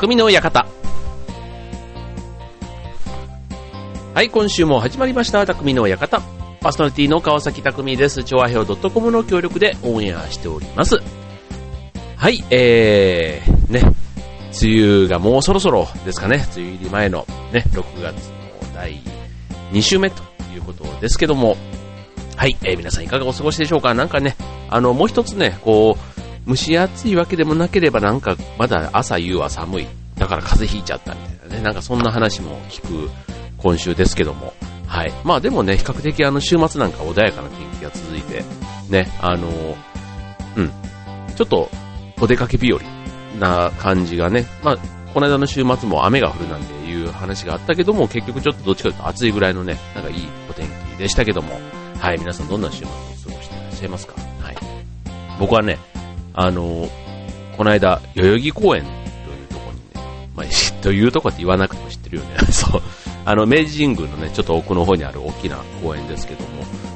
匠の館。はい、今週も始まりました、匠の館。パーソナリティの川崎匠です。調和表 .com の協力でオンエアしております。はい、えー、ね、梅雨がもうそろそろですかね、梅雨入り前のね、6月の第2週目ということですけども、はい、えー、皆さんいかがお過ごしでしょうかなんかね、あの、もう一つね、こう、蒸し暑いわけでもなければなんかまだ朝夕は寒い。だから風邪ひいちゃったみたいなね、なんかそんな話も聞く今週ですけども、はい。まあでもね、比較的あの週末なんか穏やかな天気が続いて、ね、あのうん、ちょっとお出かけ日和な感じがね、まあ、この間の週末も雨が降るなんていう話があったけども、結局ちょっとどっちかというと暑いぐらいのね、なんかいいお天気でしたけども、はい、皆さんどんな週末を過ごしていらっしゃいますか？はい。僕はね、あのこの間、代々木公園というとこにね、まあ、というとこって言わなくても知ってるよね。そう。あの、明治神宮のね、ちょっと奥の方にある大きな公園ですけども、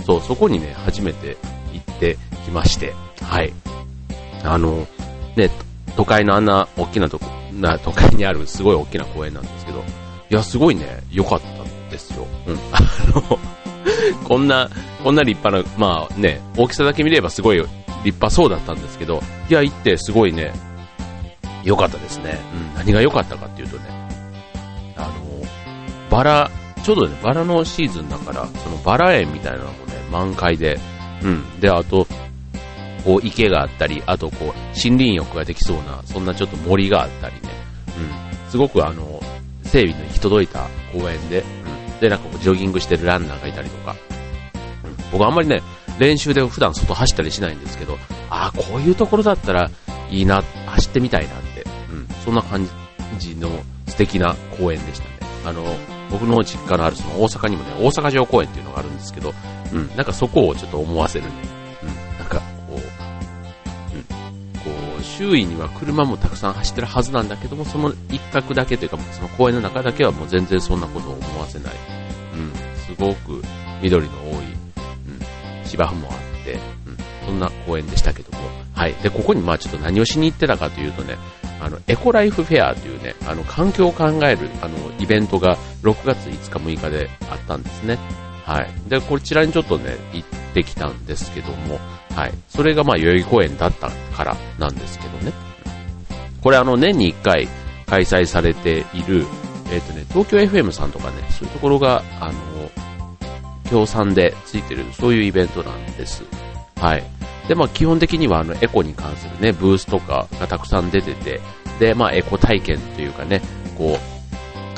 そう、そこにね、初めて行ってきまして、はい。あの、ね、都会のあんな大きなとこ、な、都会にあるすごい大きな公園なんですけど、いや、すごいね、良かったんですよ。うん。あの、こんな、こんな立派な、まあね、大きさだけ見ればすごい立派そうだったんですけど、いや、行ってすごいね、良かったですね。うん。何が良かったかっていうとね、あの、バラ、ちょうどね、バラのシーズンだから、そのバラ園みたいなのもね、満開で、うん。で、あと、こう池があったり、あとこう森林浴ができそうな、そんなちょっと森があったりね、うん。すごくあの、整備の行き届いた公園で、うん。で、なんかこうジョギングしてるランナーがいたりとか、うん。僕あんまりね、練習で普段外走ったりしないんですけど、ああ、こういうところだったらいいな、走ってみたいなって、うん。そんな感じの素敵な公園でしたね。あの、僕の実家のあるその大阪にもね、大阪城公園っていうのがあるんですけど、うん。なんかそこをちょっと思わせるね。うん。なんかこう、うん。こう、周囲には車もたくさん走ってるはずなんだけども、その一角だけというか、その公園の中だけはもう全然そんなことを思わせない。うん。すごく緑の多い、芝生もあって、うん。そんな公園でしたけども。はい。で、ここにまあちょっと何をしに行ってたかというとね、あの、エコライフフェアというね、あの、環境を考える、あの、イベントが6月5日6日であったんですね。はい。で、こちらにちょっとね、行ってきたんですけども、はい。それがまあ、代々木公園だったからなんですけどね。これあの、年に1回開催されている、えっ、とね、東京 FM さんとかね、そういうところが、あの、協賛でついてる、そういうイベントなんです。はい。で、まあ、基本的には、あの、エコに関するね、ブースとかがたくさん出てて、で、まあ、エコ体験というかね、こ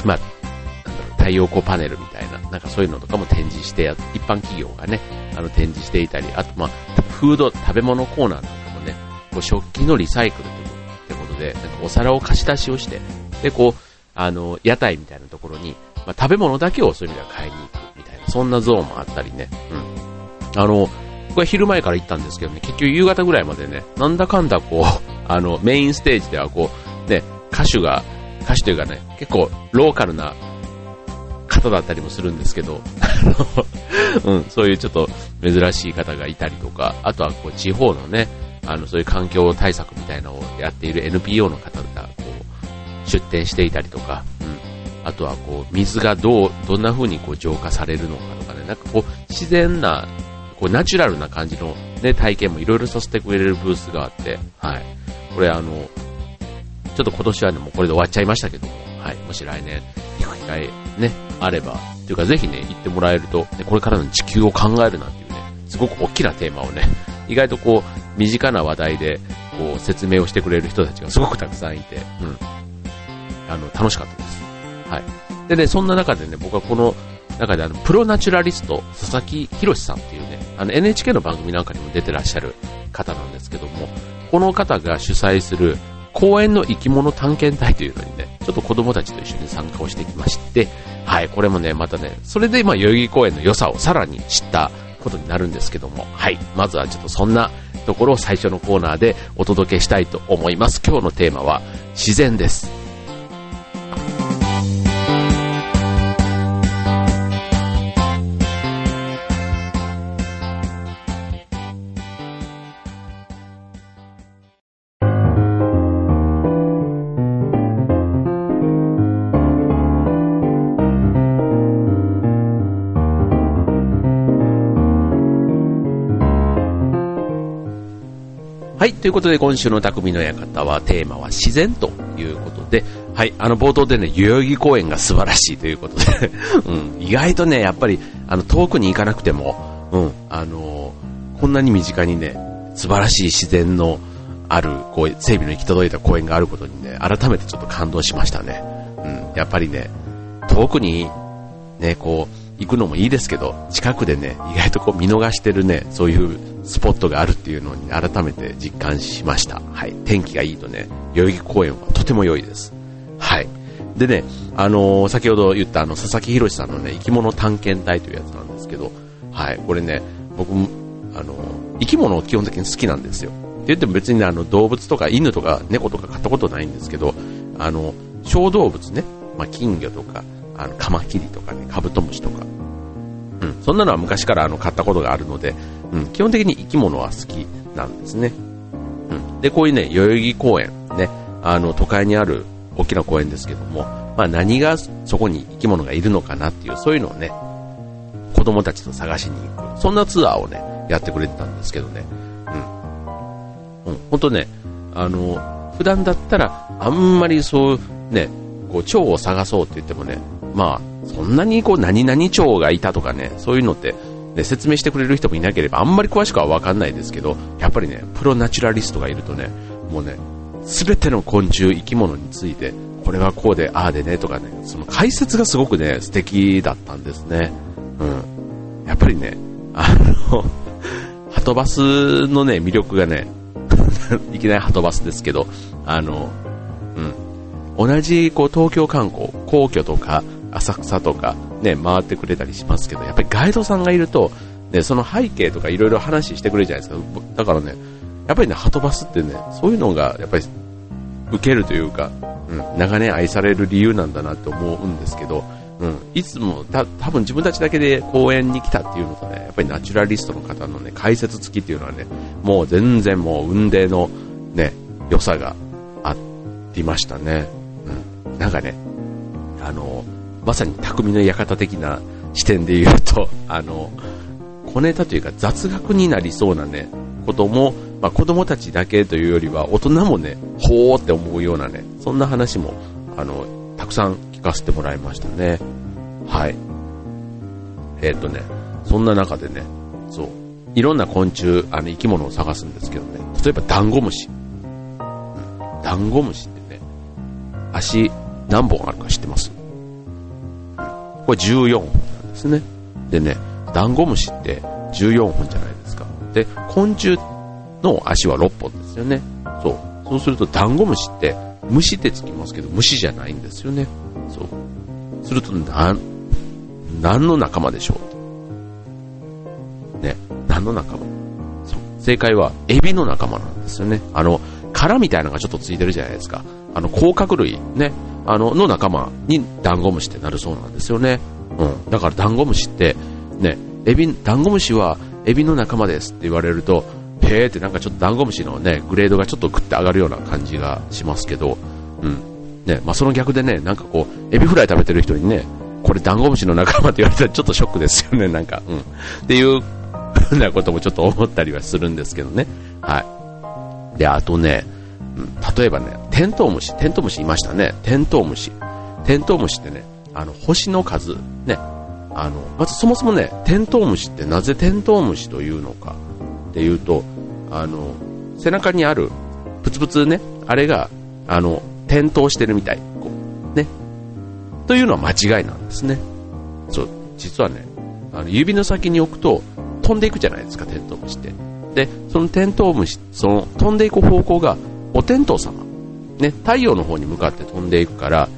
う、まあ、なんだろう、太陽光パネルみたいな、なんかそういうのとかも展示してや、一般企業がね、あの、展示していたり、あと、まあ、フード、食べ物コーナーなんかもね、こう、食器のリサイクルってことで、なんかお皿を貸し出しをして、で、こう、あの、屋台みたいなところに、まあ、食べ物だけをそういう意味では買いに行くみたいな、そんなゾーンもあったりね、うん。あの、僕は昼前から行ったんですけどね、結局夕方ぐらいまでね、なんだかんだこう、あの、メインステージではこう、ね、歌手が、歌手というかね、結構ローカルな方だったりもするんですけど、あの、うん、そういうちょっと珍しい方がいたりとか、あとはこう地方のね、あの、そういう環境対策みたいなのをやっている NPO の方が、こう、出展していたりとか、あとはこう、水がどう、どんな風にこう浄化されるのかとかね、なんかこう、自然な、こう、ナチュラルな感じのね、体験もいろいろさせてくれるブースがあって、はい。これあの、ちょっと今年はね、もうこれで終わっちゃいましたけども、はい。もし来年行く機会ね、あれば、というかぜひね、行ってもらえると、ね、これからの地球を考えるなんていうね、すごく大きなテーマをね、意外とこう、身近な話題で、こう、説明をしてくれる人たちがすごくたくさんいて、うん。あの、楽しかったです。はい。でね、そんな中でね、僕はこの中であの、プロナチュラリスト、佐々木博さんっていうね、あの NHK の番組なんかにも出てらっしゃる方なんですけども、この方が主催する公園の生き物探検隊というのにね、ちょっと子供たちと一緒に参加をしてきまして、はい、これもね、またね、それでまあ代々木公園の良さをさらに知ったことになるんですけども、はい、まずはちょっとそんなところを最初のコーナーでお届けしたいと思います。今日のテーマは自然です。ということで今週の匠の館はテーマは自然ということで、はい、あの冒頭でね、代々木公園が素晴らしいということで うん、意外とね、やっぱり、あの、遠くに行かなくても、うん、あのー、こんなに身近にね、素晴らしい自然のある、こう、整備の行き届いた公園があることにね、改めてちょっと感動しましたね。うん、やっぱりね、遠くに、ね、こう、行くのもいいですけど、近くでね、意外とこう見逃してるね、そういうスポットがあるっていうのに改めて実感しました。はい。天気がいいとね、代々木公園はとても良いです。はい。でね、あのー、先ほど言ったあの、佐々木宏さんのね、生き物探検隊というやつなんですけど、はい。これね、僕も、あのー、生き物を基本的に好きなんですよ。って言っても別に、ね、あの、動物とか犬とか猫とか買ったことないんですけど、あの、小動物ね、まあ、金魚とか、あの、カマキリとかね、カブトムシとか、うん、そんなのは昔からあの買ったことがあるので、うん、基本的に生き物は好きなんですね。うん、で、こういうね、代々木公園、ね、あの、都会にある大きな公園ですけども、まあ何がそこに生き物がいるのかなっていう、そういうのをね、子供たちと探しに行く、そんなツアーをね、やってくれてたんですけどね、うん。うん、ほんとね、あの、普段だったら、あんまりそうね、こう、蝶を探そうって言ってもね、まあ、そんなにこう、何々蝶がいたとかね、そういうのって、ね、説明してくれる人もいなければ、あんまり詳しくはわかんないですけど、やっぱりね、プロナチュラリストがいるとね、もうね、すべての昆虫、生き物について、これはこうで、ああでね、とかね、その解説がすごくね、素敵だったんですね。うん。やっぱりね、あの、ハトバスのね、魅力がね、いきなりハトバスですけど、あの、うん。同じ、こう、東京観光、皇居とか、浅草とか、ね、回ってくれたりしますけど、やっぱりガイドさんがいると、ね、その背景とかいろいろ話してくれるじゃないですか。だからね、やっぱりね、ハトバスってね、そういうのが、やっぱり、受けるというか、うん、長年愛される理由なんだなって思うんですけど、うん、いつもた多分自分たちだけで公園に来たっていうのとね、やっぱりナチュラリストの方のね、解説付きっていうのはね、もう全然もう運命のね、良さがありましたね。うん。なんかね、あの、まさに匠の館的な視点で言うと、あの、小ネタというか雑学になりそうなね、ことも、まあ、子供たちだけというよりは大人もね、ほーって思うようなね、そんな話も、あの、たくさん聞かせてもらいましたね。はい。えー、っとね、そんな中でね、そう、いろんな昆虫、あの生き物を探すんですけどね、例えばダンゴムシ。うん、ダンゴムシってね、足何本あるか知ってます？これ14本なんですね。でね、ダンゴムシって14本じゃないですか。で、昆虫の足は6本ですよね。そう。そうするとダンゴムシって虫ってつきますけど虫じゃないんですよね。そう。すると何、何の仲間でしょうね、何の仲間そう。正解はエビの仲間なんですよね。あの、殻みたいなのがちょっとついてるじゃないですか。あの、甲殻類ね。あの、の仲間にダンゴムシってなるそうなんですよね。うん。だからダンゴムシって、ね、エビ、ダンゴムシはエビの仲間ですって言われると、へーってなんかちょっとダンゴムシのね、グレードがちょっとグッて上がるような感じがしますけど、うん。ね、まあその逆でね、なんかこう、エビフライ食べてる人にね、これダンゴムシの仲間って言われたらちょっとショックですよね、なんか、うん。っていうふうなこともちょっと思ったりはするんですけどね。はい。で、あとね、うん、例えばね、テントウムシ、テントウムシいましたね。テントウムシ。テントウムシってね、あの、星の数、ね、あの、まずそもそもね、テントウムシってなぜテントウムシというのかっていうと、あの、背中にある、プツプツね、あれが、あの、点灯してるみたい。こう、ね。というのは間違いなんですね。そう、実はね、あの、指の先に置くと、飛んでいくじゃないですか、テントウムシって。で、そのテントウムシ、その飛んでいく方向が、お天道様。ね、太陽の方に向かって飛んでいくから、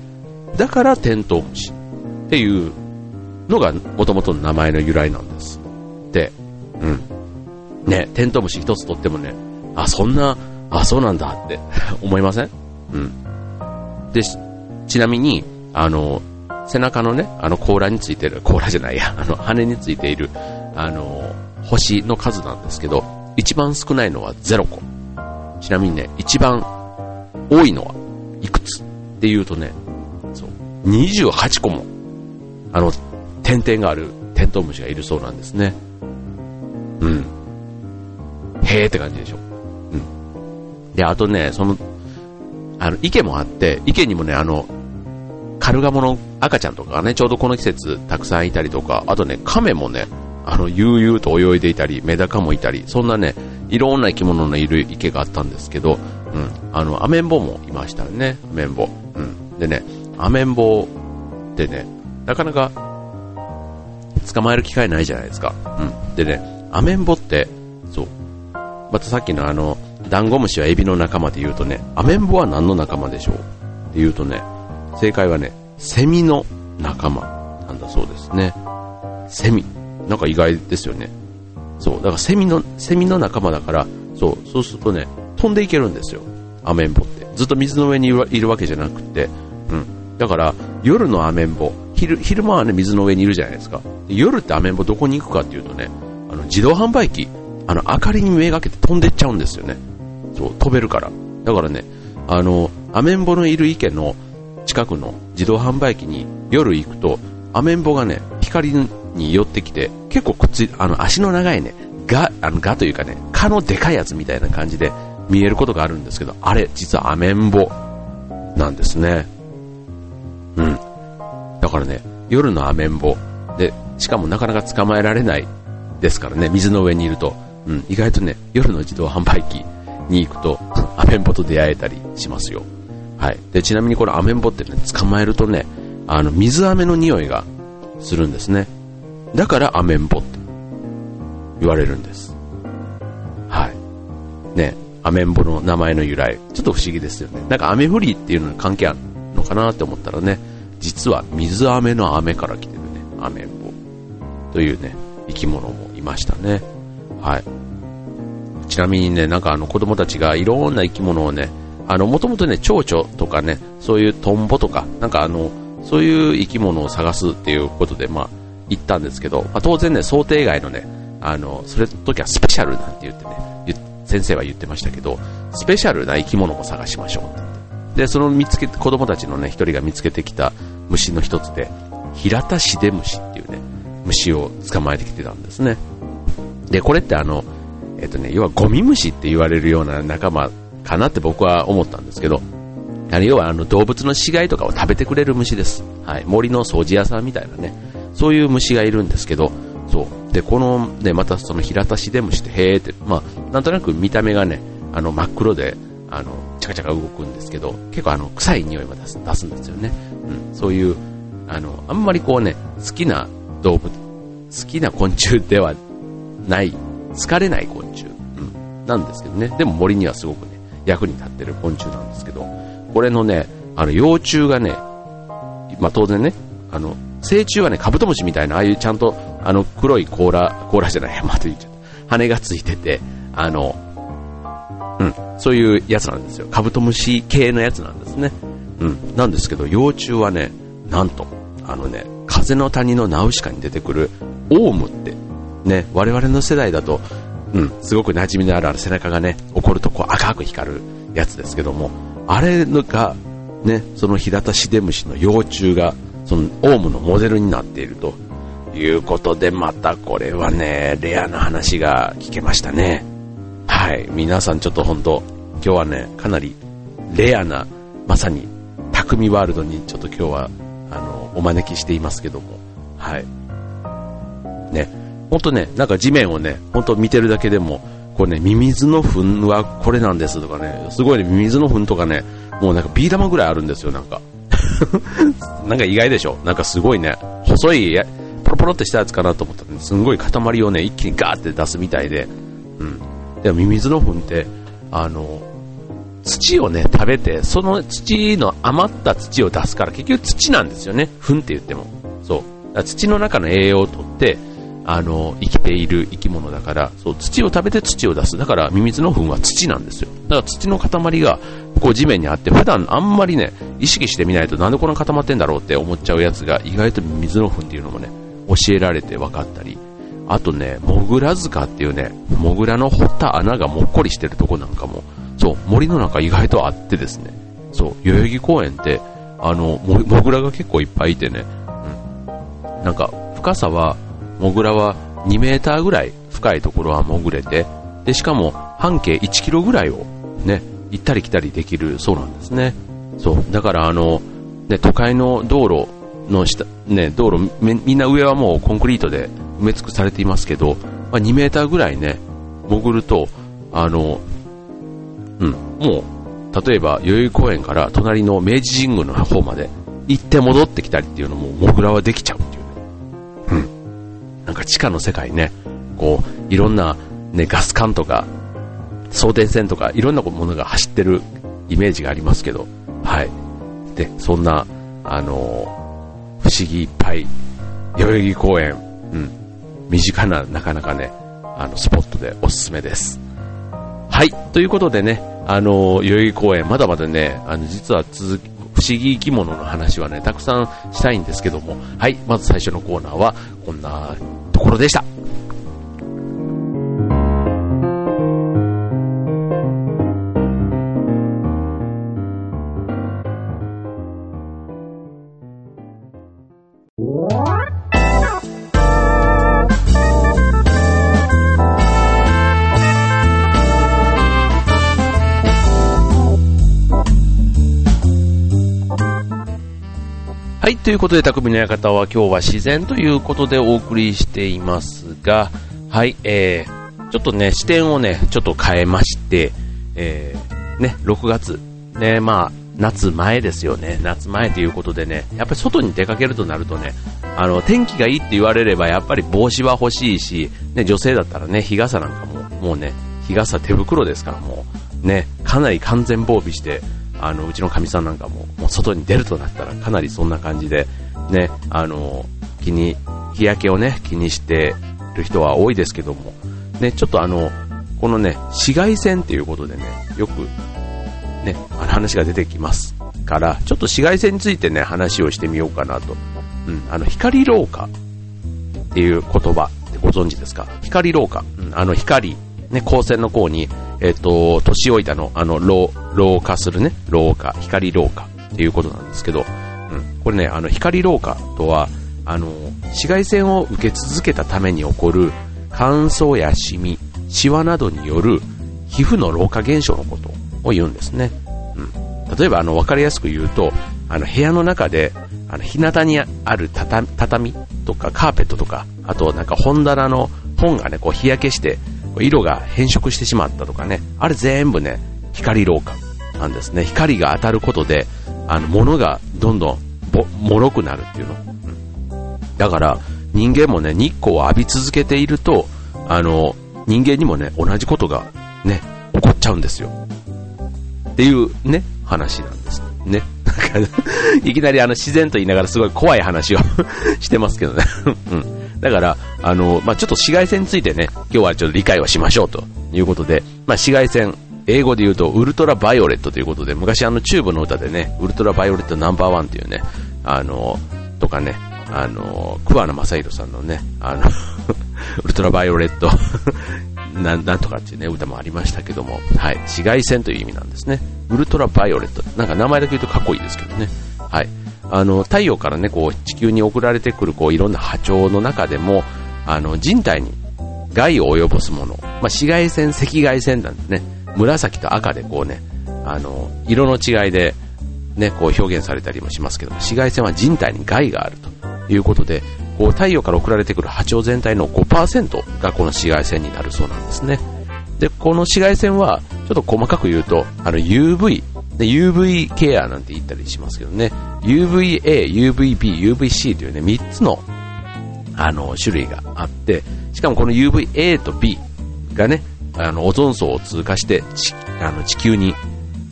だからテントウムシっていうのが元々の名前の由来なんです。で、うん。ね、テントウムシ一つとってもね、あ、そんな、あ、そうなんだって 思いません？うん。で、ちなみに、あの、背中のね、あの甲羅についてる、甲羅じゃないや、あの羽についている、あの、星の数なんですけど、一番少ないのは0個。ちなみにね、一番多いのはいくつっていうとね、そう、28個も、あの、点々があるテントウムシがいるそうなんですね。うん。へーって感じでしょ。うん。で、あとね、その、あの、池もあって、池にもね、あの、カルガモの赤ちゃんとかがね、ちょうどこの季節たくさんいたりとか、あとね、亀もね、あの、悠々と泳いでいたり、メダカもいたり、そんなね、いろんな生き物のいる池があったんですけど、うん、あの、アメンボもいましたね、アメンボ。うん。でね、アメンボってね、なかなか捕まえる機会ないじゃないですか。うん。でね、アメンボって、そう。またさっきのあの、ダンゴムシはエビの仲間で言うとね、アメンボは何の仲間でしょう？って言うとね、正解はね、セミの仲間なんだそうですね。セミ。なんか意外ですよね。そう。だからセミの、セミの仲間だから、そう、そうするとね、飛んでいけるんですよ。アメンボって。ずっと水の上にいるわけじゃなくて、うん。だから、夜のアメンボ、昼、昼間はね、水の上にいるじゃないですか。夜ってアメンボどこに行くかっていうとね、あの、自動販売機、あの、明かりにめがけて飛んでっちゃうんですよね。そう、飛べるから。だからね、あの、アメンボのいる池の近くの自動販売機に夜行くと、アメンボがね、光に寄ってきて、結構くっつい、あの、足の長いね、ガ、あの、ガというかね、蚊のでかいやつみたいな感じで見えることがあるんですけど、あれ、実はアメンボなんですね。うん。だからね、夜のアメンボ。で、しかもなかなか捕まえられないですからね、水の上にいると。うん、意外とね、夜の自動販売機に行くと、アメンボと出会えたりしますよ。はい。で、ちなみにこのアメンボってね、捕まえるとね、あの、水飴の匂いがするんですね。だからアメンボって言われるんです。はい。ね、アメンボの名前の由来、ちょっと不思議ですよね。なんか雨降りっていうのに関係あるのかなって思ったらね、実は水飴の飴から来てるね、アメンボというね、生き物もいましたね。はい。ちなみにね、なんかあの子供たちがいろんな生き物をね、あの、もともとね、蝶々とかね、そういうトンボとか、なんかあの、そういう生き物を探すっていうことで、まあ、行ったんですけど、まあ、当然ね、想定外のね、あの、それの時はスペシャルなんて言ってね、先生は言ってましたけど、スペシャルな生き物も探しましょうで、その見つけ、子供たちのね、一人が見つけてきた虫の一つで、ヒラタシデムシっていうね、虫を捕まえてきてたんですね。で、これってあの、えっとね、要はゴミ虫って言われるような仲間かなって僕は思ったんですけど、あの要はあの動物の死骸とかを食べてくれる虫です。はい。森の掃除屋さんみたいなね、そういう虫がいるんですけど、そう。で、このね、またその平田シデムシって、へーって、まあ、なんとなく見た目がね、あの真っ黒で、あの、チャカチャカ動くんですけど、結構あの、臭い匂いも出す出すんですよね。うん。そういう、あの、あんまりこうね、好きな動物、好きな昆虫ではない、疲れない昆虫、うん、なんですけどね。でも森にはすごくね、役に立ってる昆虫なんですけど、これのね、あの幼虫がね、まあ、当然ね、あの、成虫はね、カブトムシみたいな、ああいうちゃんと、あの、黒い甲羅、甲羅じゃない、また言っちゃっ。羽がついてて、あの、うん、そういうやつなんですよ。カブトムシ系のやつなんですね。うん、なんですけど、幼虫はね、なんと、あのね、風の谷のナウシカに出てくる、オウムって、ね、我々の世代だと、うん、すごく馴染みのあるある背中がね、怒るとこう赤く光るやつですけども、あれが、ね、その平田シデムシの幼虫が、そのオウムのモデルになっているということで、またこれはね、レアな話が聞けましたね。はい、皆さんちょっと本当、今日はね、かなりレアな、まさに匠ワールドにちょっと今日は、あの、お招きしていますけども、はい。ね、ほんとね、なんか地面をね、ほんと見てるだけでも、これね、ミミズの糞はこれなんですとかね、すごいね、ミミズの糞とかね、もうなんかビー玉ぐらいあるんですよ、なんか。なんか意外でしょ？なんかすごいね、細い、ポロポロってしたやつかなと思ったら、すんごい塊をね、一気にガーって出すみたいで、うん。でもミミズの糞って、あの、土をね、食べて、その土の余った土を出すから、結局土なんですよね。糞って言っても。そう。土の中の栄養を取って、あの、生きている生き物だから、そう、土を食べて土を出す。だから、ミミズの糞は土なんですよ。だから土の塊が、こう地面にあって、普段あんまりね、意識してみないとなんでこんな固まってんだろうって思っちゃうやつが、意外とミミズの糞っていうのもね、教えられて分かったり、あとね、モグラ塚っていうね、モグラの掘った穴がもっこりしてるとこなんかも、そう、森の中意外とあってですね、そう、代々木公園って、あの、モグラが結構いっぱいいてね、うん。なんか、深さは、モグラは2メーターぐらい深いところは潜れて、で、しかも半径1キロぐらいをね、行ったり来たりできるそうなんですね。そう。だからあの、ね、都会の道路の下、ね、道路、みんな上はもうコンクリートで埋め尽くされていますけど、まあ、2メーターぐらいね、潜ると、あの、うん、もう、例えば代々木公園から隣の明治神宮の方まで行って戻ってきたりっていうのも、モグラはできちゃうっていうね。うん。なんか地下の世界ね、こう、いろんな、ね、ガス管とか、送電線とか、いろんなものが走ってるイメージがありますけど、はい。で、そんな、あの、不思議いっぱい、代々木公園、うん、身近な、なかなかね、あの、スポットでおすすめです。はい。ということでね、あの、代々木公園、まだまだね、あの、実は続き、不思議生き物の話はね、たくさんしたいんですけども、はい。まず最初のコーナーは、こんなところでした。はい、ということで、匠の館は今日は自然ということでお送りしていますが、はい、えー、ちょっとね、視点をね、ちょっと変えまして、えー、ね、6月、ね、まあ、夏前ですよね。夏前ということでね、やっぱり外に出かけるとなるとね、あの、天気がいいって言われればやっぱり帽子は欲しいし、ね、女性だったらね、日傘なんかも、もうね、日傘手袋ですからもう、ね、かなり完全防備して、あの、うちのかみさんなんかも、もう外に出るとなったらかなりそんな感じで、ね、あの、気に、日焼けをね、気にしてる人は多いですけども、ね、ちょっとあの、このね、紫外線っていうことでね、よく、ね、あの話が出てきますから、ちょっと紫外線についてね、話をしてみようかなと。うん、あの、光老化っていう言葉ってご存知ですか？光老化。うん、あの光、ね、光線の光に、えっ、と、年老いたの、あの、老、老化するね、老化、光老化っていうことなんですけど、うん、これね、あの、光老化とは、あの、紫外線を受け続けたために起こる乾燥やシミ、シワなどによる皮膚の老化現象のことを言うんですね。うん。例えば、あの、わかりやすく言うと、あの、部屋の中で、あの、日向にある畳畳とかカーペットとか、あとなんか本棚の本がね、こう日焼けして、色が変色してしまったとかね、あれ全部ね、光老化なんですね。光が当たることで、あの、物がどんどんぼ、脆くなるっていうの。うん、だから、人間もね、日光を浴び続けていると、あの、人間にもね、同じことがね、起こっちゃうんですよ。っていうね、話なんです。ね。いきなりあの自然と言いながらすごい怖い話を してますけどね。うん。だから、あの、まあ、ちょっと紫外線についてね、今日はちょっと理解をしましょうということで、まあ、紫外線、英語で言うとウルトラバイオレットということで、昔あのチューブの歌でね、ウルトラバイオレットナンバーワンっていうね、あの、とかね、あの、桑名正宏さんのね、あの ウルトラバイオレット な、なんとかっていうね、歌もありましたけども、はい、紫外線という意味なんですね。ウルトラバイオレット。なんか名前だけ言うとかっこいいですけどね。はい。あの、太陽からね、こう、地球に送られてくる、こう、いろんな波長の中でも、あの、人体に害を及ぼすもの、まあ、紫外線、赤外線なんでね、紫と赤でこうね、あの、色の違いで、ね、こう表現されたりもしますけど紫外線は人体に害があるということで、こう太陽から送られてくる波長全体の5%がこの紫外線になるそうなんですね。で、この紫外線は、ちょっと細かく言うと、あの UV、で UV ケアなんて言ったりしますけどね、UVA、UVB、UVC というね、3つの、あの、種類があって、しかもこの UVA と B がね、あの、オゾン層を通過して、あの、地球に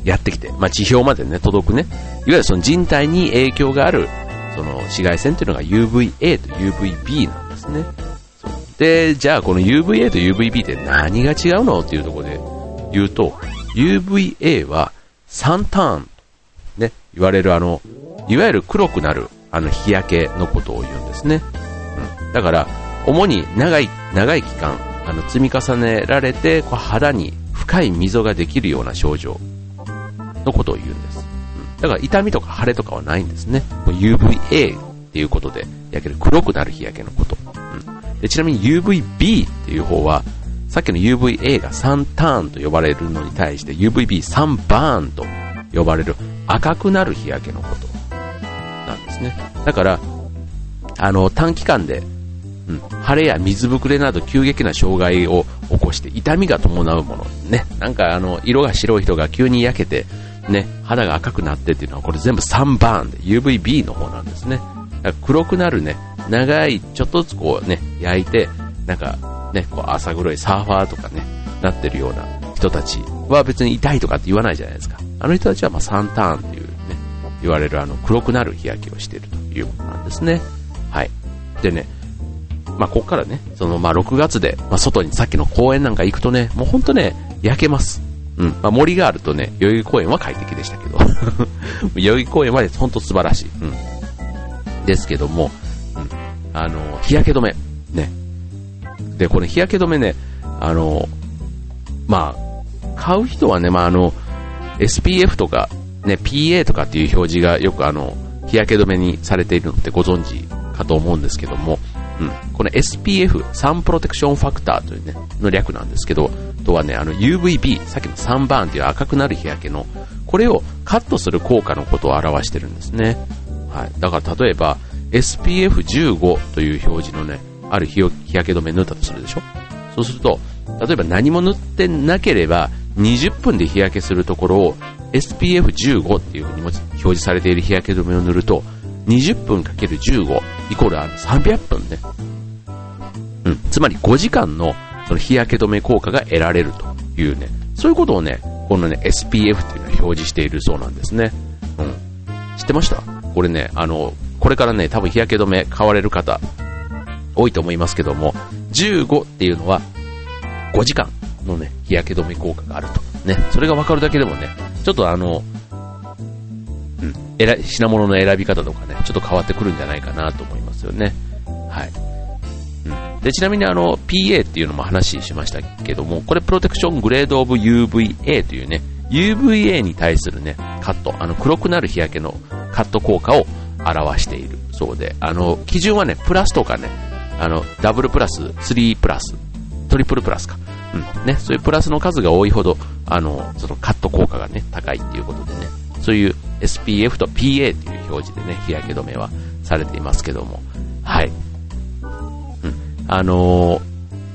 やってきて、まあ、地表までね、届くね、いわゆるその人体に影響がある、その紫外線というのが UVA と UVB なんですね。で、じゃあこの UVA と UVB って何が違うの？っていうところで言うと、UVA はサンターンと、ね、言われるあの、いわゆる黒くなるあの日焼けのことを言うんですね。うん。だから、主に長い、長い期間、あの、積み重ねられて、こう肌に深い溝ができるような症状のことを言うんです。うん。だから痛みとか腫れとかはないんですね。UVA っていうことで、焼ける黒くなる日焼けのこと。うん。でちなみに UVB っていう方は、さっきの UVA が3ターンと呼ばれるのに対して UVB3 バーンと呼ばれる赤くなる日焼けのことなんですね。だから、あの、短期間で、うん、腫れや水ぶくれなど急激な障害を起こして痛みが伴うもの。ね。なんかあの、色が白い人が急に焼けて、ね、肌が赤くなってっていうのはこれ全部3バーンで UVB の方なんですね。黒くなるね、長い、ちょっとずつこうね、焼いて、なんかね、こう朝黒いサーファーとかね、なってるような人たちは別に痛いとかって言わないじゃないですか。あの人たちはまあ3ターンっていうね、言われるあの黒くなる日焼けをしているということなんですね。はい。でね、まあここからね、そのまあ6月で、まあ外にさっきの公園なんか行くとね、もうほんとね、焼けます。うん。まあ森があるとね、代々木公園は快適でしたけど、代々木公園はほんと素晴らしい。うん。ですけども、うん。あの、日焼け止め。ね。で、これ日焼け止めね、あの、まあ、買う人はね、まああの、SPF とか、ね、PA とかっていう表示がよくあの、日焼け止めにされているのってご存知かと思うんですけども、うん、この SPF、サンプロテクションファクターというね、の略なんですけど、とはね、あの UVB、さっきの3番っていう赤くなる日焼けの、これをカットする効果のことを表してるんですね。はい。だから例えば、SPF15 という表示のね、ある日日焼け止め塗ったとするでしょ？そうすると、例えば何も塗ってなければ、20分で日焼けするところを SPF15 っていう風に表示されている日焼け止めを塗ると、20分 ×15 イコール300分ね。うん。つまり5時間のその日焼け止め効果が得られるというね、そういうことをね、このね、SPF っていうのは表示しているそうなんですね。うん。知ってました？これね、あの、これからね、多分日焼け止め買われる方、多いと思いますけども、15っていうのは5時間のね、日焼け止め効果があると。ね、それがわかるだけでもね、ちょっとあの、うん、品物の選び方とかね、ちょっと変わってくるんじゃないかなと思いますよね。はい。うん、でちなみにあの PA っていうのも話しましたけども、これプロテクショングレードオブ UVA というね、UVA に対するね、カット、あの黒くなる日焼けのカット効果を表しているそうで、あの、基準はね、プラスとかね、あの、ダブルプラス、3プラス、トリプルプラスか。うん。ね、そういうプラスの数が多いほど、あの、そのカット効果がね、高いっていうことでね、そういう SPF と PA っていう表示でね、日焼け止めはされていますけども、はい。うん。あのー、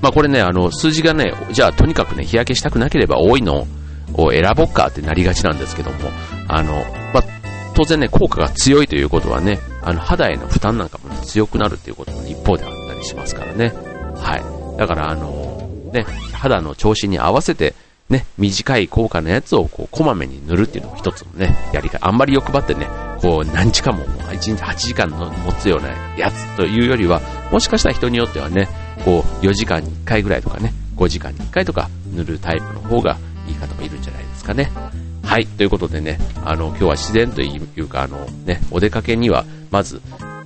まあ、これね、あの、数字がね、じゃあとにかくね、日焼けしたくなければ多いのを選ぼっかってなりがちなんですけども、あの、まあ、当然ね、効果が強いということはね、あの、肌への負担なんかも、ね、強くなるっていうことも一方であったしますからね。はい。だから、あの、ね、肌の調子に合わせて、ね、短い効果のやつをこう、こまめに塗るっていうのも一つのね、やり方。あんまり欲張ってね、こう、何日間も、1日8時間の持つようなやつというよりは、もしかしたら人によってはね、こう、4時間に1回ぐらいとかね、5時間に1回とか塗るタイプの方がいい方もいるんじゃないですかね。はい、ということでね、あの、今日は自然というか、あの、ね、お出かけには、まず、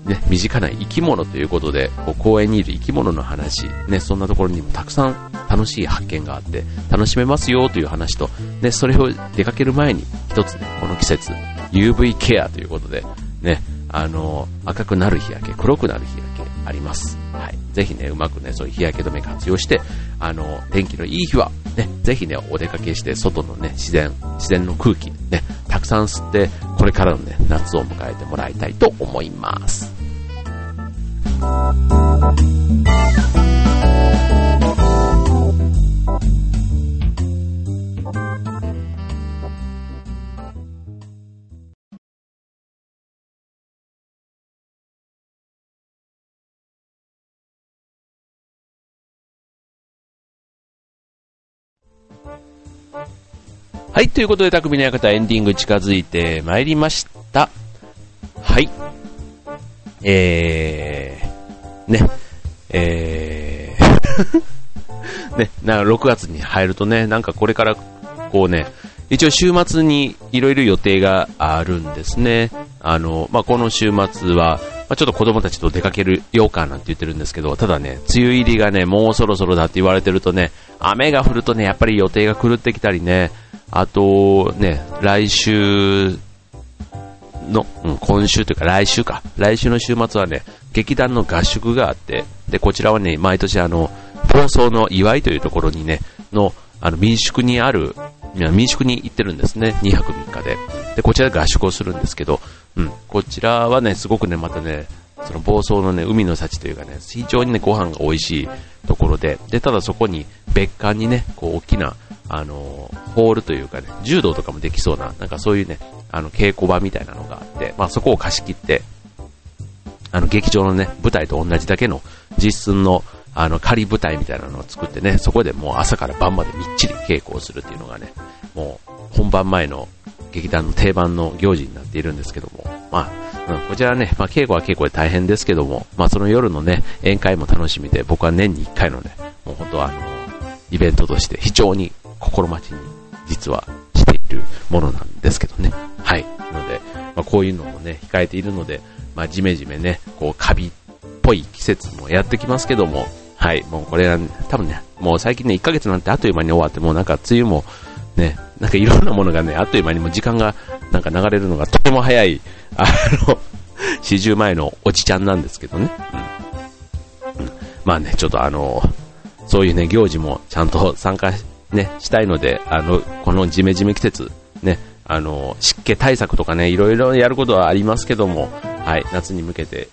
ね、身近な生き物ということで、こう公園にいる生き物の話、ね、そんなところにもたくさん楽しい発見があって、楽しめますよという話と、ね、それを出かける前に、一つね、この季節、UV ケアということで、ね、あの、赤くなる日焼け、黒くなる日焼けあります。はい。ぜひね、うまくね、そういう日焼け止め活用して、あの、天気のいい日は、ね、ぜひね、お出かけして、外のね、自然、自然の空気、ね、たくさん吸って、これからのね、夏を迎えてもらいたいと思います。はい、ということで、匠の館エンディング近づいてまいりました。はい。えー、ね、えー。ね、な、6月に入るとね、なんかこれから、こうね、一応週末にいろいろ予定があるんですね。あの、まあ、この週末は、まあ、ちょっと子供たちと出かけるようかなんて言ってるんですけど、ただね、梅雨入りがね、もうそろそろだって言われてるとね、雨が降るとね、やっぱり予定が狂ってきたりね、あとね、来週の、うん、今週というか来週か、来週の週末はね、劇団の合宿があって、で、こちらはね、毎年あの、房総の祝いというところにね、の、あの、民宿にある、民宿に行ってるんですね。2泊3日で。で、こちらで合宿をするんですけど、うん、こちらはね、すごくね、またね、その房総のね、海の幸というかね、非常にね、ご飯が美味しいところで、で、ただそこに別館にね、こう大きな、あの、ホールというかね、柔道とかもできそうな、なんかそういうね、あの、稽古場みたいなのがあって、まあそこを貸し切って、あの、劇場のね、舞台と同じだけの実寸の、あの、仮舞台みたいなのを作ってね、そこでもう朝から晩までみっちり稽古をするっていうのがね、もう本番前の劇団の定番の行事になっているんですけども、まあ、うん、こちらはね、まあ、稽古は稽古で大変ですけども、まあ、その夜のね、宴会も楽しみで、僕は年に1回のね、もう本当はあの、イベントとして非常に心待ちに実はしているものなんですけどね。はい。ので、まあ、こういうのもね、控えているので、まあ、じめじめね、こう、カビっぽい季節もやってきますけども、はい、もうこれは、多分ね、もう最近ね、1ヶ月なんてあっという間に終わって、もうなんか梅雨も、ね、なんかいろんなものがね、あっという間にも時間がなんか流れるのがとても早い、あの、四十前のおじちゃんなんですけどね。うん。まあね、ちょっとあの、そういうね、行事もちゃんと参加ね、したいので、あの、このジメジメ季節、ね、あの、湿気対策とかね、いろいろやることはありますけども、はい、夏に向けて、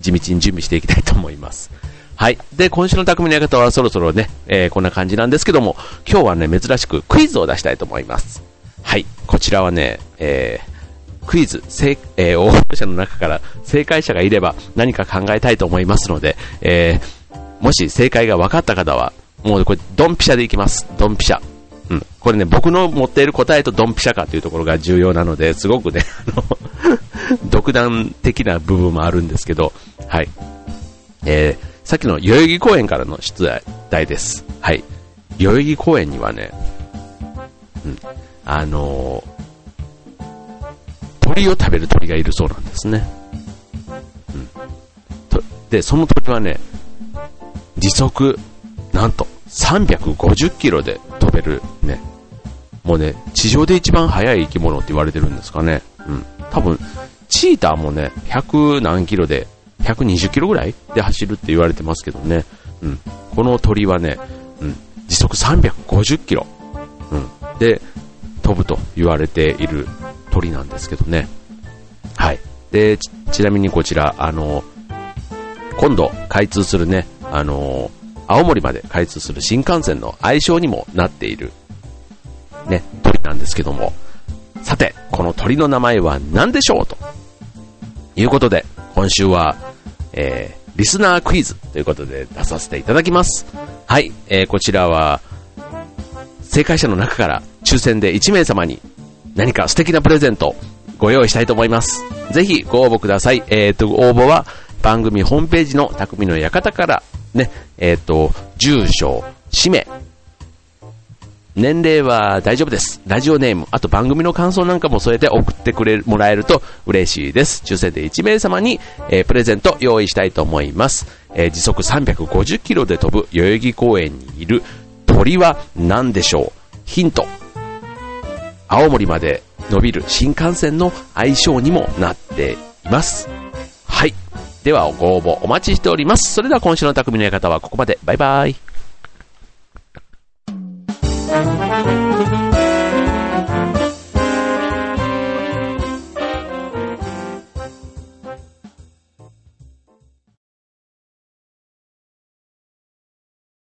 地道に準備していきたいと思います。はい。で、今週の匠の館はそろそろね、えー、こんな感じなんですけども、今日はね、珍しくクイズを出したいと思います。はい。こちらはね、えー、クイズ、正、えー、応募者の中から正解者がいれば何か考えたいと思いますので、えー、もし正解が分かった方は、もうこれ、ドンピシャでいきます。ドンピシャ。うん。これね、僕の持っている答えとドンピシャかというところが重要なので、すごくね、あの独断的な部分もあるんですけど、はい。えー、さっきの代々木公園からの出題です。はい。代々木公園にはね、うん、あのー、鳥を食べる鳥がいるそうなんですね。うん。とで、その鳥はね、時速、なんと、350キロで飛べる。もうね、地上で一番速い生き物って言われてるんですかね。うん。多分、チーターもね、100何キロで120キロぐらいで走るって言われてますけどね。うん。この鳥はね、うん、時速350キロ、うん、で飛ぶと言われている鳥なんですけどね。はい。で、ちちなみにこちら、あの、今度開通するね、あの、青森まで開通する新幹線の愛称にもなっている、ね、鳥なんですけども、さて、この鳥の名前は何でしょうということで、今週はえー、リスナークイズということで出させていただきます。はい、えー、こちらは、正解者の中から抽選で1名様に何か素敵なプレゼントご用意したいと思います。ぜひご応募ください。えっ、ー、と、応募は番組ホームページの匠の館からね、えっ、ー、と、住所、氏名、年齢は大丈夫です。ラジオネーム、あと番組の感想なんかも添えて送ってくれ、もらえると嬉しいです。抽選で1名様に、えー、プレゼント用意したいと思います。えー、時速350キロで飛ぶ代々木公園にいる鳥は何でしょう？ヒント。青森まで伸びる新幹線の愛称にもなっています。はい。ではご応募お待ちしております。それでは今週の匠の館はここまで。バイバイ。Thank you.